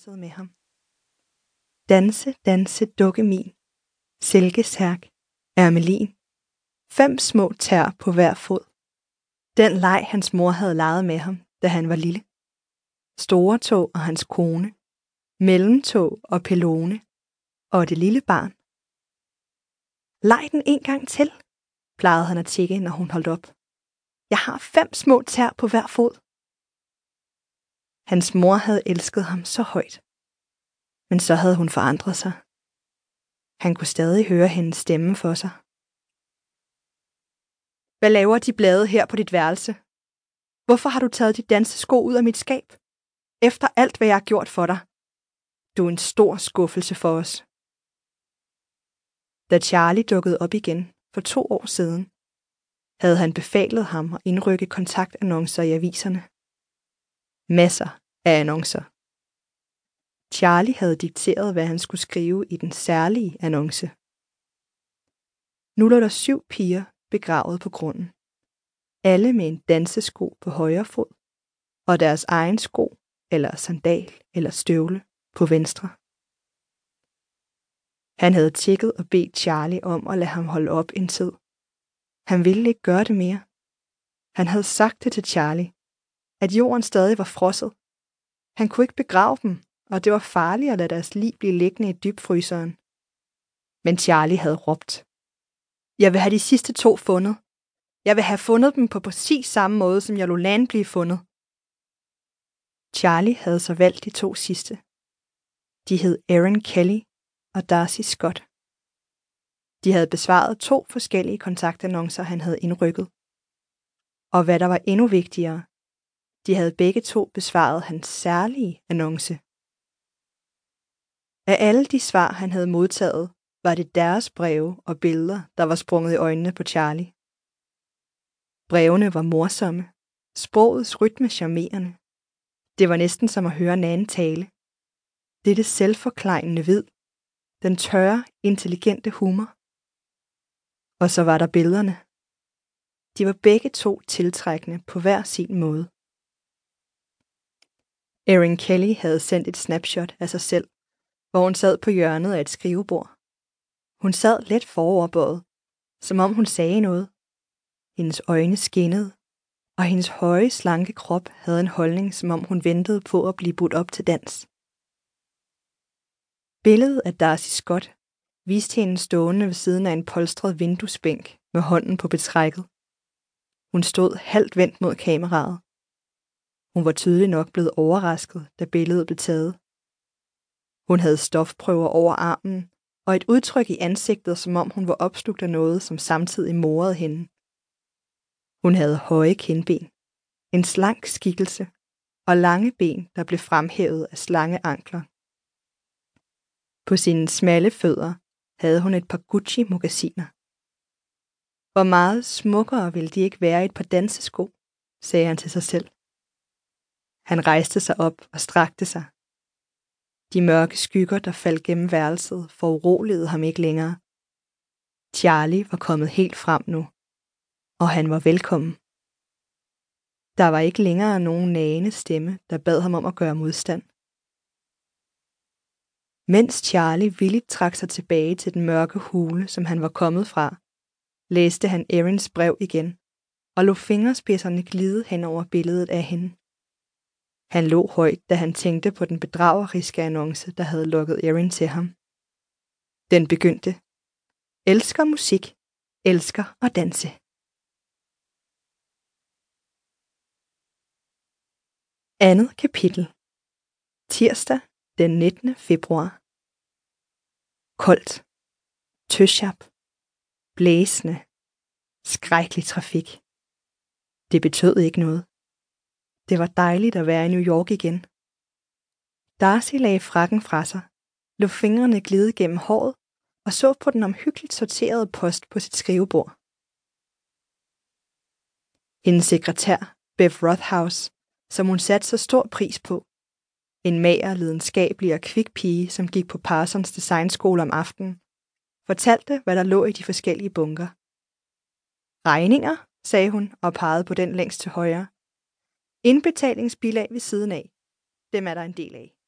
dansede med ham. Danse, danse, dukke min, silkesærk, ermelin, fem små tær på hver fod. Den leg, hans mor havde leget med ham, da han var lille. Store tog og hans kone, mellemtog og pelone, og det lille barn. Leg den en gang til, plejede han at tikke, når hun holdt op. Jeg har fem små tær på hver fod. Hans mor havde elsket ham så højt. Men så havde hun forandret sig. Han kunne stadig høre hendes stemme for sig. Hvad laver de blade her på dit værelse? Hvorfor har du taget de dansesko ud af mit skab? Efter alt, hvad jeg har gjort for dig. Du er en stor skuffelse for os. Da Charlie dukkede op igen for to år siden, havde han befalet ham at indrykke kontaktannoncer i aviserne. Masser af annoncer. Charlie havde dikteret, hvad han skulle skrive i den særlige annonce. Nu lå der syv piger begravet på grunden. Alle med en dansesko på højre fod, og deres egen sko, eller sandal, eller støvle på venstre. Han havde tjekket og bedt Charlie om at lade ham holde op en tid. Han ville ikke gøre det mere. Han havde sagt det til Charlie, at jorden stadig var frosset. Han kunne ikke begrave dem, og det var farligt at lade deres lig blive liggende i dybfryseren. Men Charlie havde råbt. Jeg vil have de sidste to fundet. Jeg vil have fundet dem på præcis samme måde, som jeg lå land blive fundet. Charlie havde så valgt de to sidste. De hed Aaron Kelly og Darcy Scott. De havde besvaret to forskellige kontaktannoncer, han havde indrykket. Og hvad der var endnu vigtigere, de havde begge to besvaret hans særlige annonce. Af alle de svar, han havde modtaget, var det deres breve og billeder, der var sprunget i øjnene på Charlie. Brevene var morsomme, sprogets rytme charmerende. Det var næsten som at høre en anden tale. Dette selvforklejende vid, den tørre, intelligente humor. Og så var der billederne. De var begge to tiltrækkende på hver sin måde. Erin Kelly havde sendt et snapshot af sig selv, hvor hun sad på hjørnet af et skrivebord. Hun sad let foroverbøjet, som om hun sagde noget. Hendes øjne skinnede, og hendes høje, slanke krop havde en holdning, som om hun ventede på at blive budt op til dans. Billedet af Darcy Scott viste hende stående ved siden af en polstret vinduesbænk med hånden på betrækket. Hun stod halvt vendt mod kameraet. Hun var tydeligt nok blevet overrasket, da billedet blev taget. Hun havde stofprøver over armen og et udtryk i ansigtet, som om hun var opslugt af noget, som samtidig morede hende. Hun havde høje kindben, en slank skikkelse og lange ben, der blev fremhævet af slange ankler. På sine smalle fødder havde hun et par Gucci-mogasiner. Hvor meget smukkere ville de ikke være i et par dansesko, sagde han til sig selv. Han rejste sig op og strakte sig. De mørke skygger, der faldt gennem værelset, foruroligede ham ikke længere. Charlie var kommet helt frem nu, og han var velkommen. Der var ikke længere nogen nagende stemme, der bad ham om at gøre modstand. Mens Charlie villigt trak sig tilbage til den mørke hule, som han var kommet fra, læste han Erins brev igen og lå fingerspidserne glide hen over billedet af hende. Han lå højt, da han tænkte på den bedrageriske annonce, der havde lukket Erin til ham. Den begyndte. Elsker musik. Elsker at danse. Andet kapitel. Tirsdag den 19. februar. Koldt. Tøshap. Blæsende. Skrækkelig trafik. Det betød ikke noget. Det var dejligt at være i New York igen. Darcy lagde frakken fra sig, lå fingrene glide gennem håret og så på den omhyggeligt sorterede post på sit skrivebord. Hendes sekretær, Bev Rothhouse, som hun satte så stor pris på. En mager, lidenskabelig og kvik pige, som gik på Parsons Designskole om aftenen, fortalte, hvad der lå i de forskellige bunker. Regninger, sagde hun og pegede på den længst til højre. Indbetalingsbilag ved siden af. Dem er der en del af.